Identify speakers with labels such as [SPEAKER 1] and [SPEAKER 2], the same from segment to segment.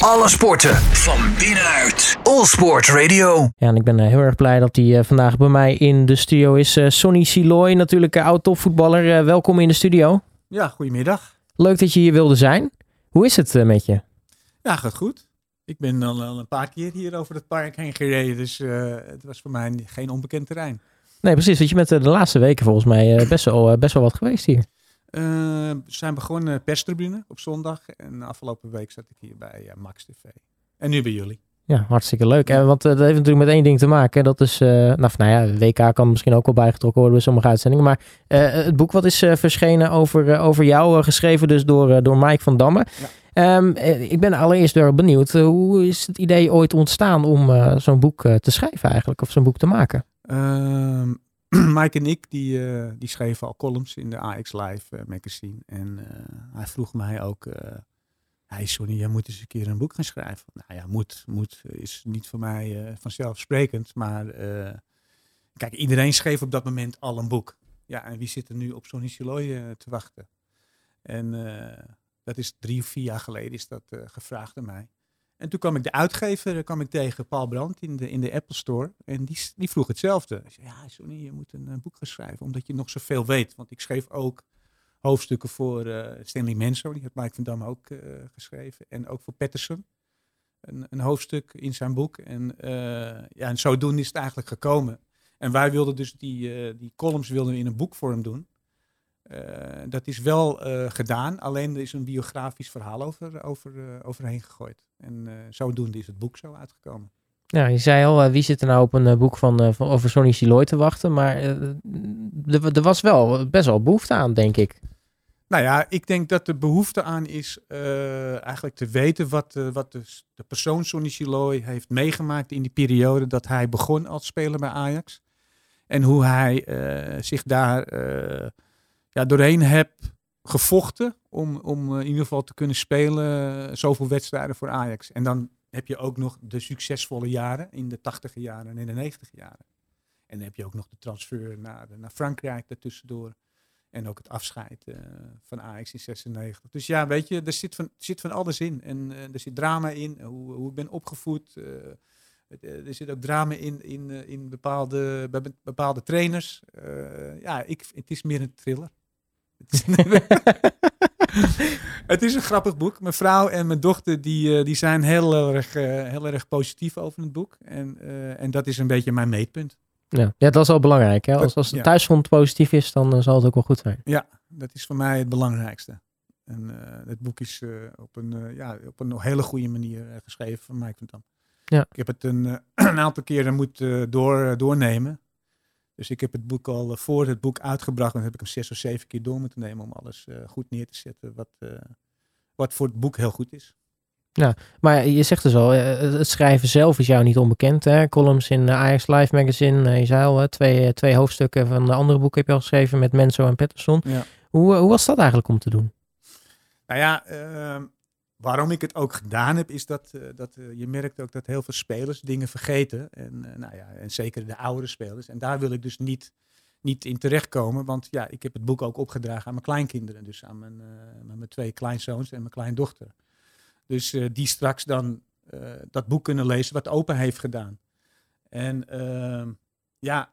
[SPEAKER 1] Alle sporten van binnenuit. All Sport Radio.
[SPEAKER 2] Ja, en ik ben eh, heel erg blij dat hij eh, vandaag bij mij in de studio is. Eh, Sonny Siloy, natuurlijk oud topvoetballer. Eh, welkom in de studio.
[SPEAKER 3] Ja, goedemiddag.
[SPEAKER 2] Leuk dat je hier wilde zijn. Hoe is het eh, met je?
[SPEAKER 3] Ja, gaat goed. Ik ben al, al een paar keer hier over het park heen gereden, dus eh, het was voor mij geen onbekend terrein.
[SPEAKER 2] Nee, precies. Want je bent de laatste weken volgens mij eh, best, wel, best wel wat geweest hier.
[SPEAKER 3] We zijn begonnen perstribune op zondag en afgelopen week zat ik hier bij eh, Max TV. En nu bij jullie.
[SPEAKER 2] Ja, hartstikke leuk. En want eh, dat heeft natuurlijk met één ding te maken. Dat is, nou, nou ja, WK kan misschien ook wel bijgetrokken worden bij sommige uitzendingen. Maar het boek wat is verschenen over, over jou, geschreven dus door, door Mike van Damme.
[SPEAKER 3] Ja.
[SPEAKER 2] Ehm, eh, ik ben allereerst wel benieuwd. hoe is het idee ooit ontstaan om zo'n boek te schrijven eigenlijk? Of zo'n boek te maken?
[SPEAKER 3] Ehm, Mike en ik, die, eh, die schreven al columns in de AX Live eh, magazine. En eh, hij vroeg mij ook, hey Sonny, jij moet eens een keer een boek gaan schrijven. Nou ja, moet, moet is niet voor mij vanzelfsprekend. Maar kijk, iedereen schreef op dat moment al een boek. Ja, en wie zit er nu op Sonny eh, te wachten? En dat is drie of vier jaar geleden is dat gevraagd aan mij. En toen kwam ik de uitgever eh, kwam ik tegen, Paul Brandt, in de, in de Apple Store. En die, die vroeg hetzelfde. Hij zei, ja, Sonny, je moet een eh, boek gaan schrijven, omdat je nog zoveel weet. Want ik schreef ook hoofdstukken voor eh, Stanley Menzo, die had Mike van Dam ook geschreven. En ook voor Patterson, een, een hoofdstuk in zijn boek. En, ja, en zodoende is het eigenlijk gekomen. En wij wilden dus die, die columns wilden we in een boekvorm doen. Eh, dat is wel eh, gedaan, alleen er is een biografisch verhaal over, over, eh, overheen gegooid. En zodoende is het boek zo uitgekomen.
[SPEAKER 2] Ja, je zei al, wie zit er nou op een boek van, van over Sonny Siloy te wachten? Maar er was wel best wel behoefte aan, denk ik.
[SPEAKER 3] Nou ja, ik denk dat de behoefte aan is eigenlijk te weten wat, wat de, de persoon Sonny Siloy heeft meegemaakt in die periode dat hij begon als speler bij Ajax. En hoe hij zich daar ja, doorheen heeft gevochten om, om eh, in ieder geval te kunnen spelen eh, zoveel wedstrijden voor Ajax. En dan heb je ook nog de succesvolle jaren in de tachtige jaren en in de negentig jaren. En dan heb je ook nog de transfer naar, naar Frankrijk daartussendoor. En ook het afscheid eh, van Ajax in 96. Dus ja, weet je, er zit van, zit van alles in. En eh, er zit drama in, hoe, hoe ik ben opgevoed. eh, eh, er zit ook drama in, in, eh, in bepaalde, bepaalde trainers. Eh, ja, ik, het is meer een thriller. Het is, het een grappig boek. Mijn vrouw en mijn dochter die, eh, die zijn heel erg, eh, heel erg positief over het boek. En, eh, en dat is een beetje mijn meetpunt.
[SPEAKER 2] Ja, ja dat is wel belangrijk. Hè? Als, als de
[SPEAKER 3] ja.
[SPEAKER 2] thuisfront positief is, dan zal het ook wel goed zijn.
[SPEAKER 3] Ja, dat is voor mij het belangrijkste. En het boek is op, een, ja, op een hele goede manier geschreven van Mike van Dam.
[SPEAKER 2] Ja.
[SPEAKER 3] Ik heb het een, een aantal keren moeten door, doornemen. Dus ik heb het boek al eh, voor het boek uitgebracht. Dan heb ik hem zes of zeven keer door moeten nemen om alles eh, goed neer te zetten. Wat, eh, wat voor het boek heel goed is.
[SPEAKER 2] Maar je zegt dus al, het schrijven zelf is jou niet onbekend. Hè? Columns in Ajax Live Magazine. je zei al, twee, twee hoofdstukken van de andere boeken heb je al geschreven met Menzo en Patterson.
[SPEAKER 3] Ja.
[SPEAKER 2] Hoe, hoe was dat eigenlijk om te doen?
[SPEAKER 3] Nou ja, ehm, waarom ik het ook gedaan heb, is dat, eh, dat eh, je merkt ook dat heel veel spelers dingen vergeten. En, eh, nou ja, en zeker de oudere spelers. En daar wil ik dus niet, niet in terechtkomen. Want ja, ik heb het boek ook opgedragen aan mijn kleinkinderen. Dus aan mijn, mijn twee kleinzoons en mijn kleindochter. Dus die straks dan dat boek kunnen lezen wat opa heeft gedaan. En ehm, ja,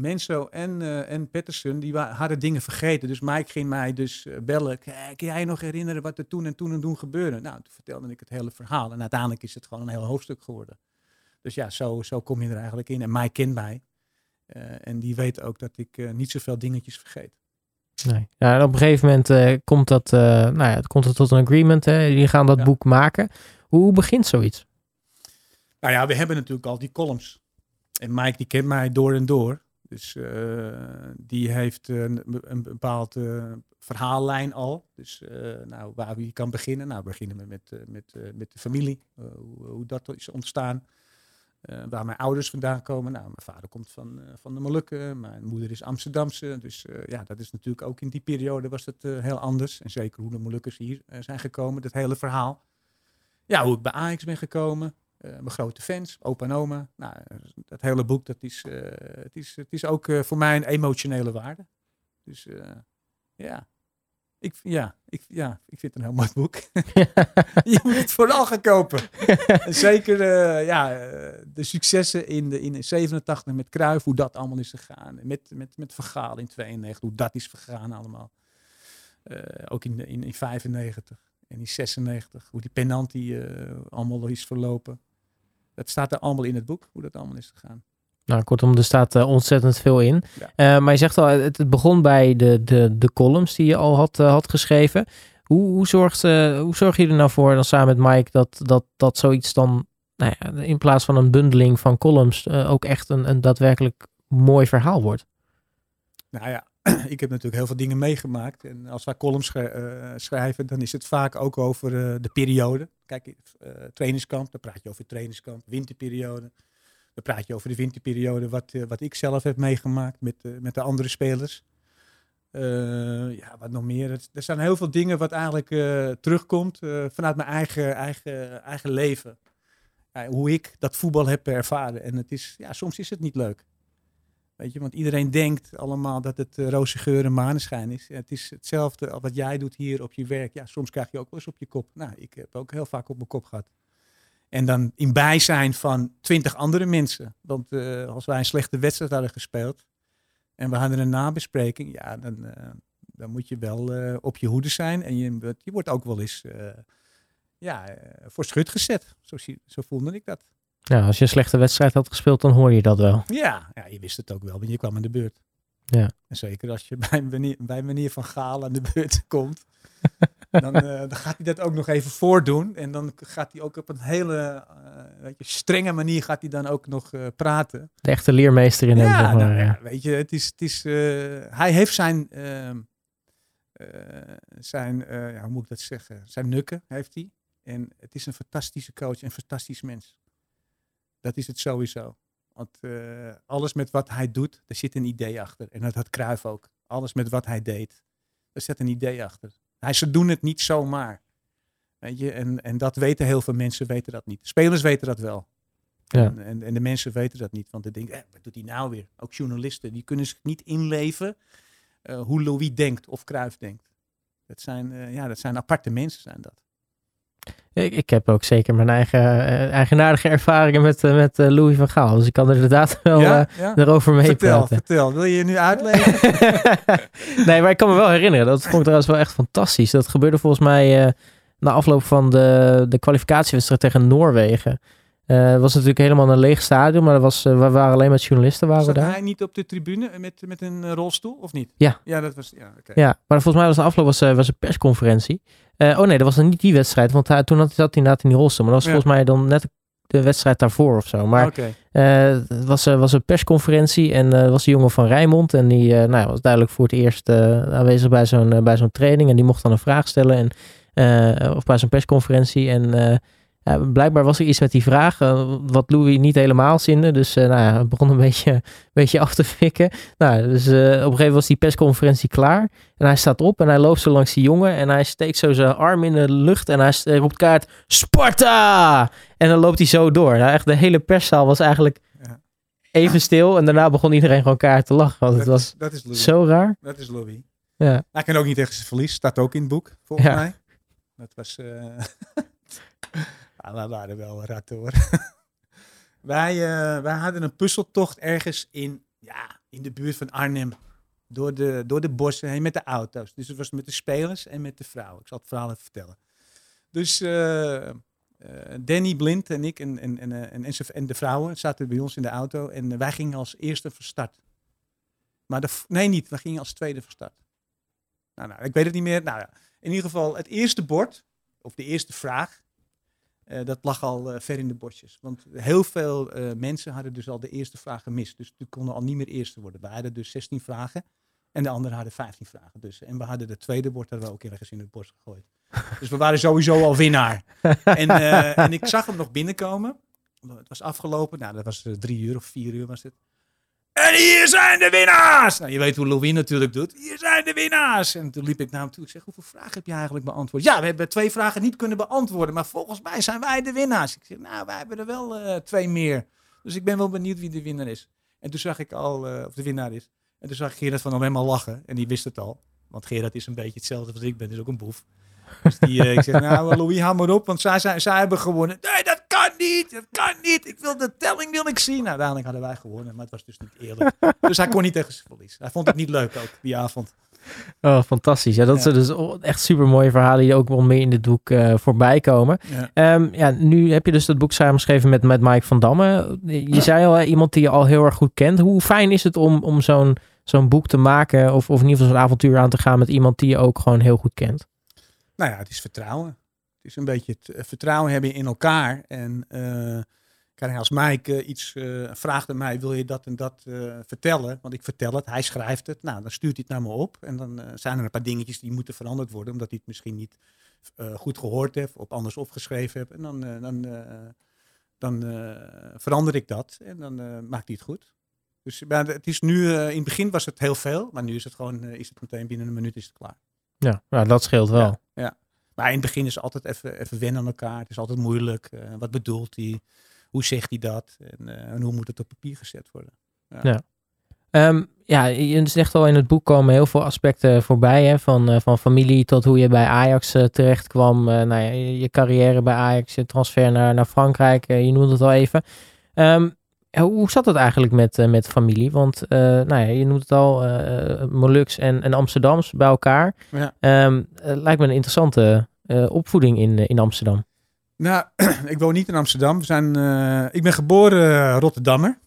[SPEAKER 3] Menso en, eh en Patterson, die hadden dingen vergeten. Dus Mike ging mij dus eh, bellen. "K- Kan jij je nog herinneren wat er toen en toen en toen gebeurde? Nou, toen vertelde ik het hele verhaal. En uiteindelijk is het gewoon een heel hoofdstuk geworden. Dus ja, zo, zo kom je er eigenlijk in. En Mike kent mij. Eh, en die weet ook dat ik niet zoveel dingetjes vergeet.
[SPEAKER 2] Nee. Ja, en op een gegeven moment komt, dat, nou ja, het komt het tot een agreement. Hè? Jullie gaan dat
[SPEAKER 3] Ja.
[SPEAKER 2] boek maken. Hoe begint zoiets?
[SPEAKER 3] Nou ja, we hebben natuurlijk al die columns. En Mike die kent mij door en door. Dus eh, die heeft een, een eh, verhaallijn al. Dus eh, nou, waar we kan beginnen. Nou, beginnen we met, met, met de familie. hoe, hoe dat is ontstaan. Waar mijn ouders vandaan komen. Nou, mijn vader komt van, van de Molukken. Mijn moeder is Amsterdamse. Dus ja, dat is natuurlijk ook in die periode was het heel anders. En zeker hoe de Molukkers hier zijn gekomen. Dat hele verhaal. Ja, hoe ik bij Ajax ben gekomen. Eh, mijn grote fans, opa en oma. Nou, dat hele boek, dat is, eh, het is, het is ook eh, voor mij een emotionele waarde. Dus ja. Ik, ja, ik, ja, ik vind het een heel mooi boek. je moet het vooral gaan kopen. En Zeker ja, de successen in, de, in 87 met Kruif, hoe dat allemaal is gegaan. Met, met, met Vergaal in 92, hoe dat is vergaan allemaal. Ook in, in, in 95 en in 96, hoe die penalty allemaal is verlopen. Dat staat er allemaal in het boek, hoe dat allemaal is gegaan.
[SPEAKER 2] Nou, kortom, er staat eh, ontzettend veel in.
[SPEAKER 3] Ja.
[SPEAKER 2] Eh, maar je zegt al, het, het begon bij de, de, de columns die je al had, eh, had geschreven. Hoe, hoe, zorgt, hoe zorg je er nou voor, dan samen met Mike, dat, dat, dat zoiets dan, nou ja, in plaats van een bundeling van columns, ook echt een, een daadwerkelijk mooi verhaal wordt?
[SPEAKER 3] Nou ja, ik heb natuurlijk heel veel dingen meegemaakt. En als wij columns eh, schrijven, dan is het vaak ook over eh, de periode. Kijk, eh trainingskamp, dan praat je over trainingskamp, winterperiode. Dan praat je over de winterperiode, wat, wat ik zelf heb meegemaakt met, met de andere spelers. Ja, wat nog meer. Er zijn heel veel dingen wat eigenlijk terugkomt vanuit mijn eigen, eigen, eigen leven. Hoe ik dat voetbal heb ervaren. En het is, ja, soms is het niet leuk. Weet je, want iedereen denkt allemaal dat het uh, roze geur en maneschijn is. Het is hetzelfde wat jij doet hier op je werk. Ja, soms krijg je ook wel eens op je kop. Nou, ik heb ook heel vaak op mijn kop gehad. En dan in bijzijn van twintig andere mensen. Want eh, als wij een slechte wedstrijd hadden gespeeld en we hadden een nabespreking, ja, dan, eh, dan moet je wel eh, op je hoede zijn. En je, je wordt ook wel eens eh, ja, eh, voor schut gezet. Zo, zo voelde ik dat.
[SPEAKER 2] Ja, als je een slechte wedstrijd had gespeeld, dan hoor je dat wel.
[SPEAKER 3] Ja, ja, je wist het ook wel, want je kwam aan de beurt.
[SPEAKER 2] Ja.
[SPEAKER 3] En zeker als je bij meneer, bij meneer Van Gaal aan de beurt komt, dan, eh, dan gaat hij dat ook nog even voordoen. En dan gaat hij ook op een hele eh, weet je, strenge manier gaat hij dan ook nog eh, praten.
[SPEAKER 2] De echte leermeester in hem,
[SPEAKER 3] ja,
[SPEAKER 2] zeg maar.
[SPEAKER 3] nou,
[SPEAKER 2] ja.
[SPEAKER 3] weet je, het is, het is, hij heeft zijn, ehm, eh, zijn ja, hoe moet ik dat zeggen, zijn nukken heeft hij. En het is een fantastische coach en een fantastisch mens. Dat is het sowieso. Want eh, alles met wat hij doet, daar zit een idee achter. En dat had Cruijff ook. Alles met wat hij deed, daar zit een idee achter. Hij, ze doen het niet zomaar. Weet je, en, en dat weten heel veel mensen, weten dat niet. Spelers weten dat wel.
[SPEAKER 2] Ja.
[SPEAKER 3] En, en, en de mensen weten dat niet, want die denken, eh, wat doet hij nou weer? Ook journalisten, die kunnen zich niet inleven eh, hoe Louis denkt of Cruijff denkt. Dat zijn, eh, ja, dat zijn aparte mensen, zijn dat.
[SPEAKER 2] Ik, ik heb ook zeker mijn eigen eh, eigenaardige ervaringen met, eh, met eh, Louis van Gaal. Dus ik kan er inderdaad wel
[SPEAKER 3] ja, ja?
[SPEAKER 2] erover mee
[SPEAKER 3] Vertel,
[SPEAKER 2] praten.
[SPEAKER 3] vertel. Wil je je nu uitleggen?
[SPEAKER 2] nee, maar ik kan me wel herinneren. Dat vond ik trouwens wel echt fantastisch. Dat gebeurde volgens mij na afloop van de, de kwalificatiewedstrijd tegen Noorwegen. Het was natuurlijk helemaal een leeg stadion, maar er was, we waren alleen met journalisten waren we
[SPEAKER 3] Zat
[SPEAKER 2] daar.
[SPEAKER 3] hij niet op de tribune met, met een rolstoel, of niet?
[SPEAKER 2] Ja.
[SPEAKER 3] Ja, dat was, ja.
[SPEAKER 2] Ja, maar volgens mij was de afloop was, was een persconferentie. Eh, oh nee, dat was dan niet die wedstrijd, want hij, toen had, zat hij inderdaad in die rolstoel. Maar dat was
[SPEAKER 3] Ja.
[SPEAKER 2] volgens mij dan net de wedstrijd daarvoor of zo. Maar. Eh, het was, eh, was een persconferentie en er was een jongen van Rijnmond. En die nou, ja, was duidelijk voor het eerst aanwezig bij zo'n bij zo'n training. En die mocht dan een vraag stellen. En, of bij zo'n persconferentie. En ja, blijkbaar was er iets met die vraag. eh, wat Louis niet helemaal zinde. Dus eh, nou ja, het begon een beetje, een beetje af te fikken. Nou, dus eh, op een gegeven moment was die persconferentie klaar. En hij staat op en hij loopt zo langs die jongen. En hij steekt zo zijn arm in de lucht. En hij roept kaart Sparta! En dan loopt hij zo door. Nou, echt de hele perszaal was eigenlijk
[SPEAKER 3] Ja.
[SPEAKER 2] even stil. En daarna begon iedereen gewoon kaart te lachen. Want het
[SPEAKER 3] Dat,
[SPEAKER 2] was
[SPEAKER 3] is, dat is
[SPEAKER 2] zo raar.
[SPEAKER 3] Dat is Louis.
[SPEAKER 2] Ja.
[SPEAKER 3] Hij kan ook niet tegen zijn verlies. Staat ook in het boek, volgens
[SPEAKER 2] Ja.
[SPEAKER 3] mij. Dat was... wij waren wel ratten hoor. wij, eh, wij hadden een puzzeltocht ergens in, ja, in de buurt van Arnhem. Door de, door de bossen heen met de auto's. Dus het was met de spelers en met de vrouwen. Ik zal het verhaal even vertellen. Dus eh, eh, Danny Blind en ik en, en, en, en, de vrouwen zaten bij ons in de auto. En wij gingen als eerste van start. Maar nee, niet. We gingen als tweede van start. Nou, nou, ik weet het niet meer. Nou ja, in ieder geval het eerste bord, of de eerste vraag, eh, dat lag al eh, ver in de bosjes. Want heel veel eh, mensen hadden dus al de eerste vraag gemist. Dus die konden al niet meer eerste worden. We hadden dus 16 vragen en de anderen hadden 15 vragen. Dus, en we hadden het tweede bord hadden we ook ergens in het bos gegooid. Dus we waren sowieso al winnaar. en, en ik zag hem nog binnenkomen. Het was afgelopen. Nou, dat was drie uur of vier uur was het. En hier zijn de winnaars! Nou, je weet hoe Louis natuurlijk doet. Hier zijn de winnaars! En toen liep ik naar hem toe. Ik zeg, hoeveel vragen heb je eigenlijk beantwoord? Ja, we hebben twee vragen niet kunnen beantwoorden. Maar volgens mij zijn wij de winnaars. Ik zeg, nou, wij hebben er wel eh, twee meer. Dus ik ben wel benieuwd wie de winnaar is. En toen zag ik al, eh, of de winnaar is. En toen zag ik Gerard van hem helemaal lachen. En die wist het al. Want Gerard is een beetje hetzelfde als ik ben, is ook een boef. Dus die, eh, ik zeg, nou Louis, hou maar op, want zij, zij, zij hebben gewonnen. Nee, dat kan niet, dat kan niet. Ik wil de telling wil ik zien. Nou, uiteindelijk hadden wij gewonnen, maar het was dus niet eerlijk. dus hij kon niet tegen zijn verlies. Hij vond het niet leuk ook, die avond.
[SPEAKER 2] Oh, fantastisch. Ja, dat
[SPEAKER 3] Ja.
[SPEAKER 2] zijn dus echt super mooie verhalen die ook wel meer in dit boek eh, voorbij komen.
[SPEAKER 3] Ja.
[SPEAKER 2] Ehm, ja, nu heb je dus dat boek samengeschreven met, met Mike van Damme. Je zei al, hè, iemand die je al heel erg goed kent. Hoe fijn is het om, om zo'n zo'n boek te maken of, of in ieder geval zo'n avontuur aan te gaan met iemand die je ook gewoon heel goed kent?
[SPEAKER 3] Nou ja, het is vertrouwen. Het is een beetje het eh, vertrouwen hebben in elkaar. En eh, kijk, als Mike iets eh, vraagt aan mij, wil je dat en dat vertellen? Want ik vertel het, hij schrijft het. Nou, dan stuurt hij het naar me op. En dan zijn er een paar dingetjes die moeten veranderd worden, omdat hij het misschien niet goed gehoord heeft of anders opgeschreven heeft. En dan, dan, dan verander ik dat en dan maakt hij het goed. Dus maar het is nu, in het begin was het heel veel, maar nu is het gewoon, is het meteen binnen een minuut is het klaar.
[SPEAKER 2] Ja, nou, dat scheelt wel.
[SPEAKER 3] Maar in het begin is altijd even, even wennen aan elkaar. Het is altijd moeilijk. Eh, wat bedoelt hij? Hoe zegt hij dat? En, eh, en hoe moet het op papier gezet worden?
[SPEAKER 2] Ehm, ja, je zegt al in het boek komen heel veel aspecten voorbij. Hè? Van, eh, van familie tot hoe je bij Ajax terecht kwam. nou ja, je, carrière bij Ajax, je transfer naar, naar Frankrijk. je noemde het al even. Ja, hoe zat het eigenlijk met, eh, met familie? Want eh, nou ja, je noemt het al, eh Molux en, en Amsterdams bij elkaar.
[SPEAKER 3] Ja.
[SPEAKER 2] Ehm, eh, lijkt me een interessante eh, opvoeding in, eh, in Amsterdam.
[SPEAKER 3] Nou, ik woon niet in Amsterdam. We zijn, eh, ik ben geboren eh, Rotterdammer.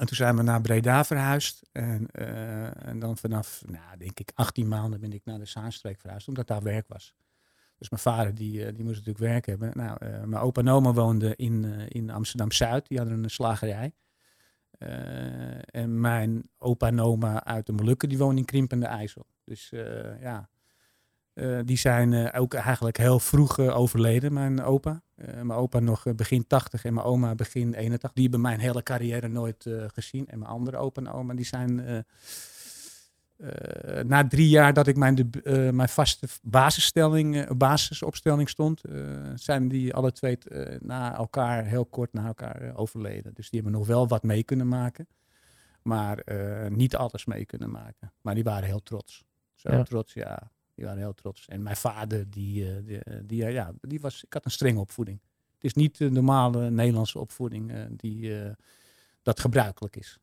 [SPEAKER 3] En toen zijn we naar Breda verhuisd. En, eh, en dan vanaf, nou, denk ik, 18 maanden ben ik naar de Zaanstreek verhuisd, omdat daar werk was. Dus mijn vader, die, eh, die moest natuurlijk werk hebben. Nou, eh, mijn opa en oma woonden in, eh, in Amsterdam-Zuid. Die hadden een slagerij. En mijn opa en oma uit de Molukken, die in Krimpende IJssel. Dus ja, die zijn ook eigenlijk heel vroeg overleden, mijn opa. Mijn opa nog begin 80 en mijn oma begin 81. Die hebben mijn hele carrière nooit gezien. En mijn andere opa en oma, die zijn... eh, na drie jaar dat ik mijn, eh, mijn vaste basisstelling, eh, basisopstelling stond, zijn die alle twee na elkaar, heel kort na elkaar overleden. Dus die hebben nog wel wat mee kunnen maken, maar niet alles mee kunnen maken. Maar die waren heel trots. Zo
[SPEAKER 2] Ja.
[SPEAKER 3] trots, ja. Die waren heel trots. En mijn vader, die, die, die, ja, die was, ik had een strenge opvoeding. Het is niet de normale Nederlandse opvoeding die dat gebruikelijk is.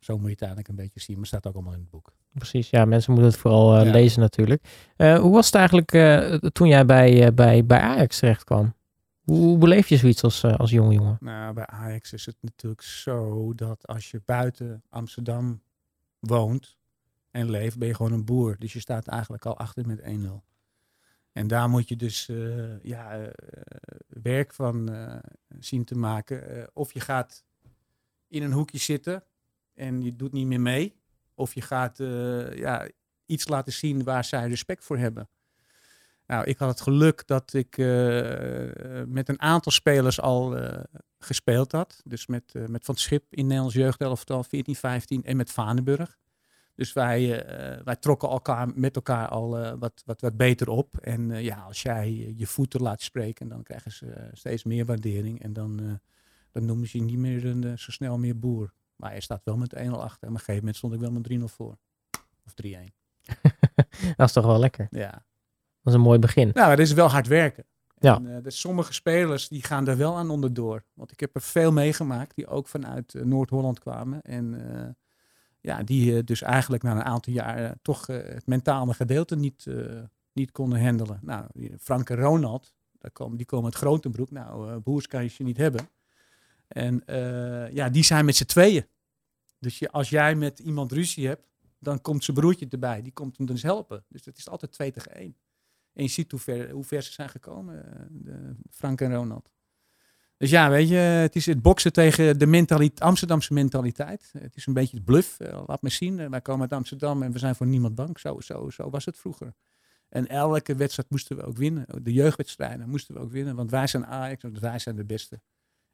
[SPEAKER 3] Zo moet je het eigenlijk een beetje zien, maar staat ook allemaal in het boek.
[SPEAKER 2] Precies, ja, mensen moeten het vooral eh,
[SPEAKER 3] Ja.
[SPEAKER 2] lezen natuurlijk. Eh, hoe was het eigenlijk eh, toen jij bij, bij, bij Ajax terecht kwam? Hoe, hoe beleef je zoiets als, als jonge jongen?
[SPEAKER 3] Nou, bij Ajax is het natuurlijk zo dat als je buiten Amsterdam woont en leeft, ben je gewoon een boer. Dus je staat eigenlijk al achter met 1-0. En daar moet je dus ja, werk van zien te maken. Of je gaat in een hoekje zitten en je doet niet meer mee. Of je gaat eh, ja, iets laten zien waar zij respect voor hebben. Nou, ik had het geluk dat ik eh, met een aantal spelers al eh, gespeeld had. Dus met, met Van Schip in Nederlands jeugdelftal 14, 15 en met Vaneburg. Dus wij, wij trokken elkaar met elkaar al wat, wat, wat beter op. En ja, als jij je voeten laat spreken, dan krijgen ze steeds meer waardering. En dan, dan noemen ze je niet meer een, zo snel meer boer. Maar hij staat wel met 1-0 achter. En op een gegeven moment stond ik wel met 3-0 voor. Of 3-1.
[SPEAKER 2] Dat is toch wel lekker.
[SPEAKER 3] Ja.
[SPEAKER 2] Dat is een mooi begin.
[SPEAKER 3] Nou, het is wel hard werken.
[SPEAKER 2] Ja.
[SPEAKER 3] En, eh, dus sommige spelers die gaan er wel aan onderdoor. Want ik heb er veel meegemaakt die ook vanuit eh, Noord-Holland kwamen. En eh, ja, die dus eigenlijk na een aantal jaar toch het mentale gedeelte niet, niet konden handelen. Nou, Frank en Ronald, daar komen, die komen uit Grotenbroek. Nou, boers kan je ze niet hebben. En ja, die zijn met z'n tweeën. Dus je, als jij met iemand ruzie hebt, dan komt zijn broertje erbij. Die komt hem dus helpen. Dus het is altijd twee tegen één. En je ziet hoe ver, hoe ver ze zijn gekomen, eh, Frank en Ronald. Dus ja, weet je, het is het boksen tegen de mentaliteit, Amsterdamse mentaliteit. Het is een beetje het bluff. Eh, laat me zien, eh, wij komen uit Amsterdam en we zijn voor niemand bang. Zo, zo, zo was het vroeger. En elke wedstrijd moesten we ook winnen. De jeugdwedstrijden moesten we ook winnen, want wij zijn Ajax, want wij zijn de beste.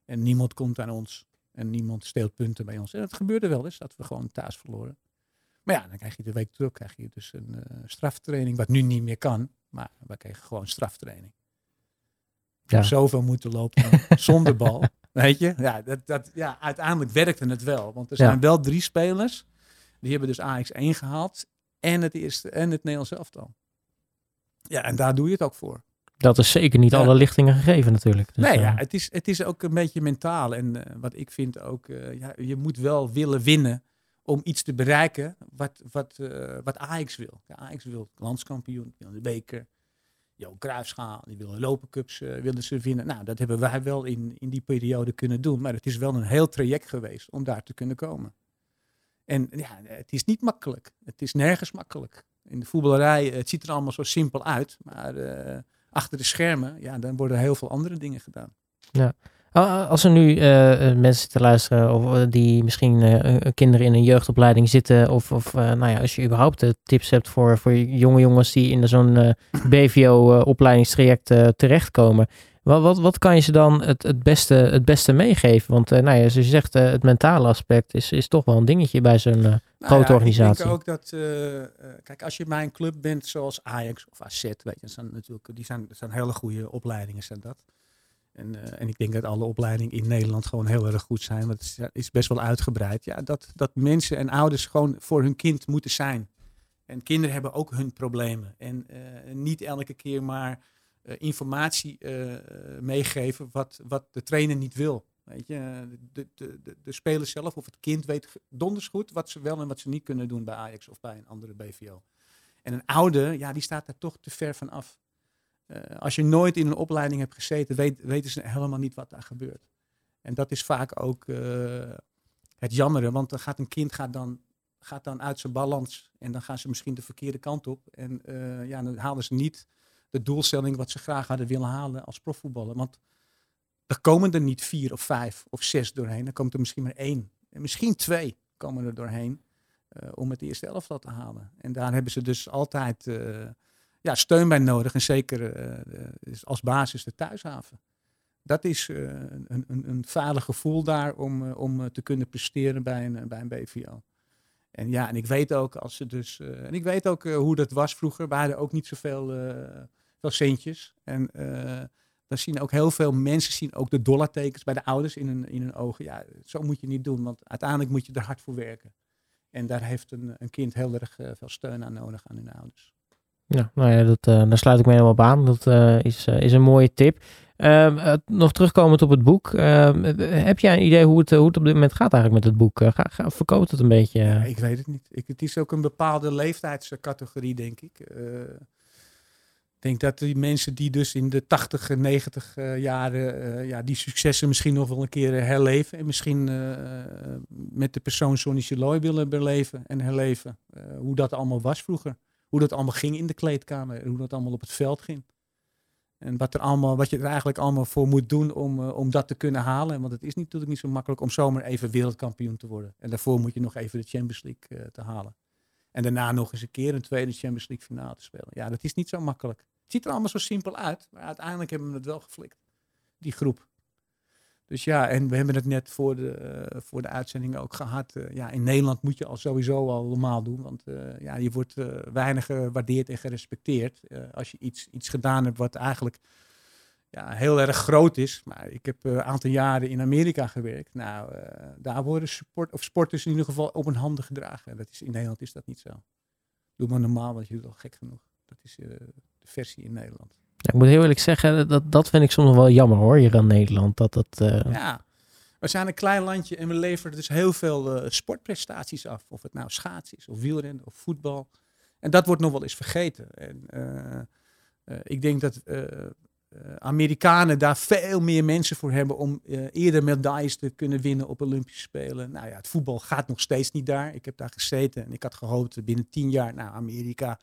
[SPEAKER 3] En niemand komt aan ons. En niemand steelt punten bij ons. En dat gebeurde wel eens, dat we gewoon thuis verloren. Maar ja, dan krijg je de week terug krijg je dus een eh, straftraining, wat nu niet meer kan. Maar we kregen gewoon straftraining. Ik
[SPEAKER 2] Ja.
[SPEAKER 3] zoveel moeten lopen zonder bal. Weet je? Ja, dat, dat, ja, uiteindelijk werkte het wel. Want er
[SPEAKER 2] Ja.
[SPEAKER 3] zijn wel drie spelers. Die hebben dus Ajax 1 gehaald. en het eerste en het Nederlands elftal. Ja, en daar doe je het ook voor.
[SPEAKER 2] Dat is zeker niet
[SPEAKER 3] Ja.
[SPEAKER 2] alle lichtingen gegeven natuurlijk. Dus,
[SPEAKER 3] nee,
[SPEAKER 2] eh,
[SPEAKER 3] ja, het, is, het is ook een beetje mentaal. En eh, wat ik vind ook, eh, ja, je moet wel willen winnen om iets te bereiken wat, wat, eh, wat Ajax wil. Ja, Ajax wil landskampioen, wil de beker, Johan Cruijffschaal, die wil de Lopencups, eh willen ze winnen. Nou, dat hebben wij wel in, in die periode kunnen doen. Maar het is wel een heel traject geweest om daar te kunnen komen. En ja, het is niet makkelijk. Het is nergens makkelijk. In de voetballerij, eh, het ziet er allemaal zo simpel uit. Maar eh, achter de schermen, ja, dan worden heel veel andere dingen gedaan.
[SPEAKER 2] Ah, Als er nu eh, eh, mensen zitten luisteren of eh, die misschien eh, kinderen in een jeugdopleiding zitten of, of nou ja, als je überhaupt tips hebt voor, voor jonge jongens die in zo'n BVO-opleidingstraject terechtkomen. Wat, wat, wat kan je ze dan het, het, beste, het beste meegeven? Want eh, nou ja, zoals je zegt, eh, het mentale aspect is, is toch wel een dingetje bij zo'n eh, Grote
[SPEAKER 3] ja,
[SPEAKER 2] organisatie.
[SPEAKER 3] Ik denk ook dat, kijk, als je bij een club bent zoals Ajax of AZ, weet je, dat zijn natuurlijk, die zijn, dat zijn hele goede opleidingen, zijn dat. En, en ik denk dat alle opleidingen in Nederland gewoon heel erg goed zijn, want het is, best wel uitgebreid. Ja, dat, dat mensen en ouders gewoon voor hun kind moeten zijn. En kinderen hebben ook hun problemen. En niet elke keer maar informatie eh, meegeven wat, wat de trainer niet wil. Weet je, de, de, de, de speler zelf of het kind weet donders goed wat ze wel en wat ze niet kunnen doen bij Ajax of bij een andere BVO. En een ouder, ja, die staat daar toch te ver van af. Eh, als je nooit in een opleiding hebt gezeten, weet, weten ze helemaal niet wat daar gebeurt. En dat is vaak ook eh, het jammere, want dan gaat een kind gaat dan, gaat dan uit zijn balans en dan gaan ze misschien de verkeerde kant op. En eh, ja, dan halen ze niet de doelstelling wat ze graag hadden willen halen als profvoetballer. Want er komen er niet vier of vijf of zes doorheen. Dan komt er misschien maar één. En misschien twee komen er doorheen eh, om het eerste elftal te halen. En daar hebben ze dus altijd eh, ja, steun bij nodig. En zeker is als basis de thuishaven. Dat is een, een, een veilig gevoel daar om, om te kunnen presteren bij een, bij een BVO. En ja, en ik weet ook als ze dus. eh, en ik weet ook eh, hoe dat was vroeger. We hadden ook niet zoveel veel centjes. En dan zien ook heel veel mensen zien ook de dollartekens bij de ouders in hun, in hun ogen. Ja, zo moet je niet doen, want uiteindelijk moet je er hard voor werken. En daar heeft een, een kind heel erg veel steun aan nodig aan hun ouders.
[SPEAKER 2] Ja, nou ja, dat, eh, daar sluit ik me helemaal op aan. Dat eh, is, eh, is een mooie tip. Ehm, eh, nog terugkomend op het boek. ehm, eh, heb jij een idee hoe het, hoe het op dit moment gaat eigenlijk met het boek? Ga, ga, verkoopt het een beetje?
[SPEAKER 3] Ja, ik weet het niet. Ik, het is ook een bepaalde leeftijdscategorie, denk ik. Ik denk dat die mensen die dus in de 80, 90 eh, jaren ja, die successen misschien nog wel een keer herleven. En misschien met de persoon Sonny Siloy willen beleven en herleven. Hoe dat allemaal was vroeger. Hoe dat allemaal ging in de kleedkamer. Hoe dat allemaal op het veld ging. En wat, er allemaal, wat je er eigenlijk allemaal voor moet doen om, eh, om dat te kunnen halen. Want het is natuurlijk niet zo makkelijk om zomaar even wereldkampioen te worden. En daarvoor moet je nog even de Champions League eh, te halen. En daarna nog eens een keer een tweede Champions League finale te spelen. Ja, dat is niet zo makkelijk. Het ziet er allemaal zo simpel uit. Maar uiteindelijk hebben we het wel geflikt. Die groep. Dus ja, en we hebben het net voor de, eh, voor de uitzending ook gehad. Eh, ja, in Nederland moet je al sowieso al normaal doen. Want eh, ja, je wordt weinig gewaardeerd en gerespecteerd. als je iets, iets gedaan hebt wat eigenlijk ja, heel erg groot is. Maar ik heb een aantal jaren in Amerika gewerkt. Nou, daar worden sport, of sporters in ieder geval op hun handen gedragen. Dat is, in Nederland is dat niet zo. Doe maar normaal, want je doet al gek genoeg. Dat is de versie in Nederland.
[SPEAKER 2] Ik moet heel eerlijk zeggen, dat, dat vind ik soms wel jammer hoor, hier in Nederland. Dat dat, eh,
[SPEAKER 3] Ja, we zijn een klein landje en we leveren dus heel veel eh, sportprestaties af. Of het nou schaats is, of wielrennen, of voetbal. En dat wordt nog wel eens vergeten. En eh, ik denk dat Amerikanen daar veel meer mensen voor hebben om eerder medailles te kunnen winnen op Olympische Spelen. Nou ja, het voetbal gaat nog steeds niet daar. Ik heb daar gezeten en ik had gehoopt binnen tien jaar, nou Amerika,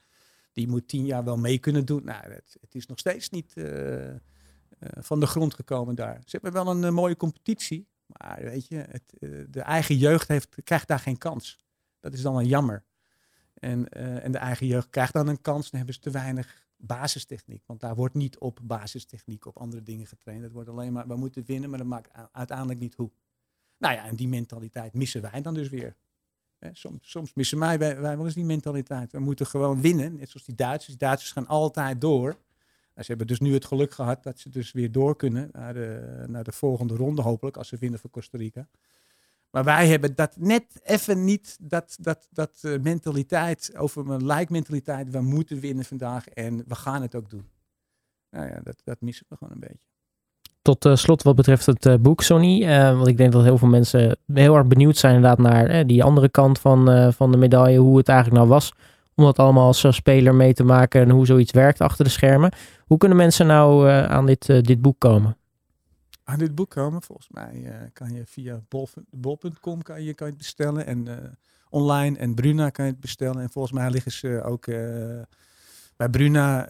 [SPEAKER 3] die moet tien jaar wel mee kunnen doen. Nou, het, is nog steeds niet eh, eh, van de grond gekomen daar. Ze hebben wel een eh, mooie competitie, maar weet je, het, de eigen jeugd heeft, krijgt daar geen kans. Dat is dan wel jammer. En, en de eigen jeugd krijgt dan een kans, dan hebben ze te weinig basistechniek. Want daar wordt niet op basistechniek, op andere dingen getraind. Het wordt alleen maar, we moeten winnen, maar dat maakt uiteindelijk niet hoe. Nou ja, en die mentaliteit missen wij dan dus weer. Soms, soms missen wij, wij, wij wel eens die mentaliteit. We moeten gewoon winnen, net zoals die Duitsers. Die Duitsers gaan altijd door. Nou, ze hebben dus nu het geluk gehad dat ze dus weer door kunnen naar de, naar de volgende ronde, hopelijk, als ze winnen voor Costa Rica. Maar wij hebben dat net even niet, dat, dat, dat uh, mentaliteit, over mijn like mentaliteit. We moeten winnen vandaag en we gaan het ook doen. Nou ja, dat, dat missen we gewoon een beetje.
[SPEAKER 2] Tot uh, slot wat betreft het uh, boek, Sonny. want ik denk dat heel veel mensen heel erg benieuwd zijn inderdaad naar die andere kant van, van de medaille. Hoe het eigenlijk nou was om dat allemaal als speler mee te maken en hoe zoiets werkt achter de schermen. Hoe kunnen mensen nou aan dit, dit boek komen?
[SPEAKER 3] aan dit boek komen. Volgens mij kan je via bol.com kan je, kan je het bestellen. En online en Bruna kan je het bestellen. En volgens mij liggen ze ook bij Bruna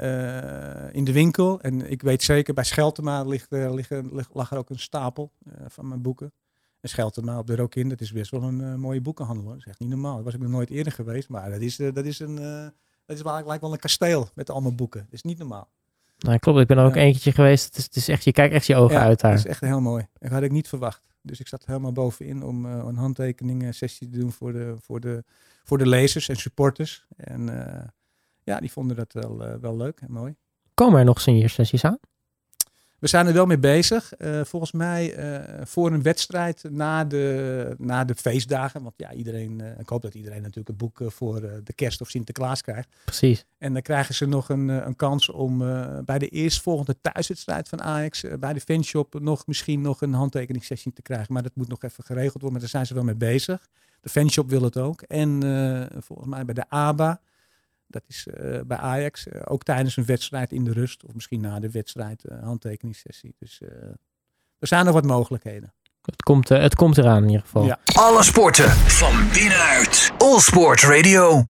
[SPEAKER 3] in de winkel. En ik weet zeker, bij Scheltema ligt, liggen, lig, lag er ook een stapel van mijn boeken. En Scheltema op de Rokin, dat is best wel een mooie boekenhandel. Dat is echt niet normaal. Dat was ik nog nooit eerder geweest. Maar dat is, dat is, een, dat is lijkt wel een kasteel met allemaal boeken. Dat is niet normaal.
[SPEAKER 2] Nou, klopt. Ik ben er ook ja. eentje geweest. Het is, het is, echt, je kijkt echt je ogen uit daar.
[SPEAKER 3] Dat is echt heel mooi. Dat had ik niet verwacht. Dus ik zat helemaal bovenin om uh, een handtekeningen sessie te doen voor de, voor, de, voor de lezers en supporters. En uh, ja, die vonden dat wel, uh, wel leuk en mooi.
[SPEAKER 2] Komen er nog signeersessies aan?
[SPEAKER 3] We zijn er wel mee bezig. Uh, volgens mij uh, voor een wedstrijd na de, na de feestdagen. Want ja, iedereen, uh, ik hoop dat iedereen natuurlijk het boek voor de kerst of Sinterklaas krijgt.
[SPEAKER 2] Precies.
[SPEAKER 3] En dan krijgen ze nog een, een kans om bij de eerstvolgende thuiswedstrijd van Ajax, bij de fanshop, nog misschien nog een handtekeningssessie te krijgen. Maar dat moet nog even geregeld worden, maar daar zijn ze wel mee bezig. De fanshop wil het ook. En volgens mij bij de ABA. Dat is uh, bij Ajax uh, ook tijdens een wedstrijd in de rust of misschien na de wedstrijd uh, handtekeningssessie. Dus er zijn nog wat mogelijkheden.
[SPEAKER 2] Het komt, het komt eraan in ieder geval. Ja.
[SPEAKER 1] Alle sporten van binnenuit. All Sport Radio.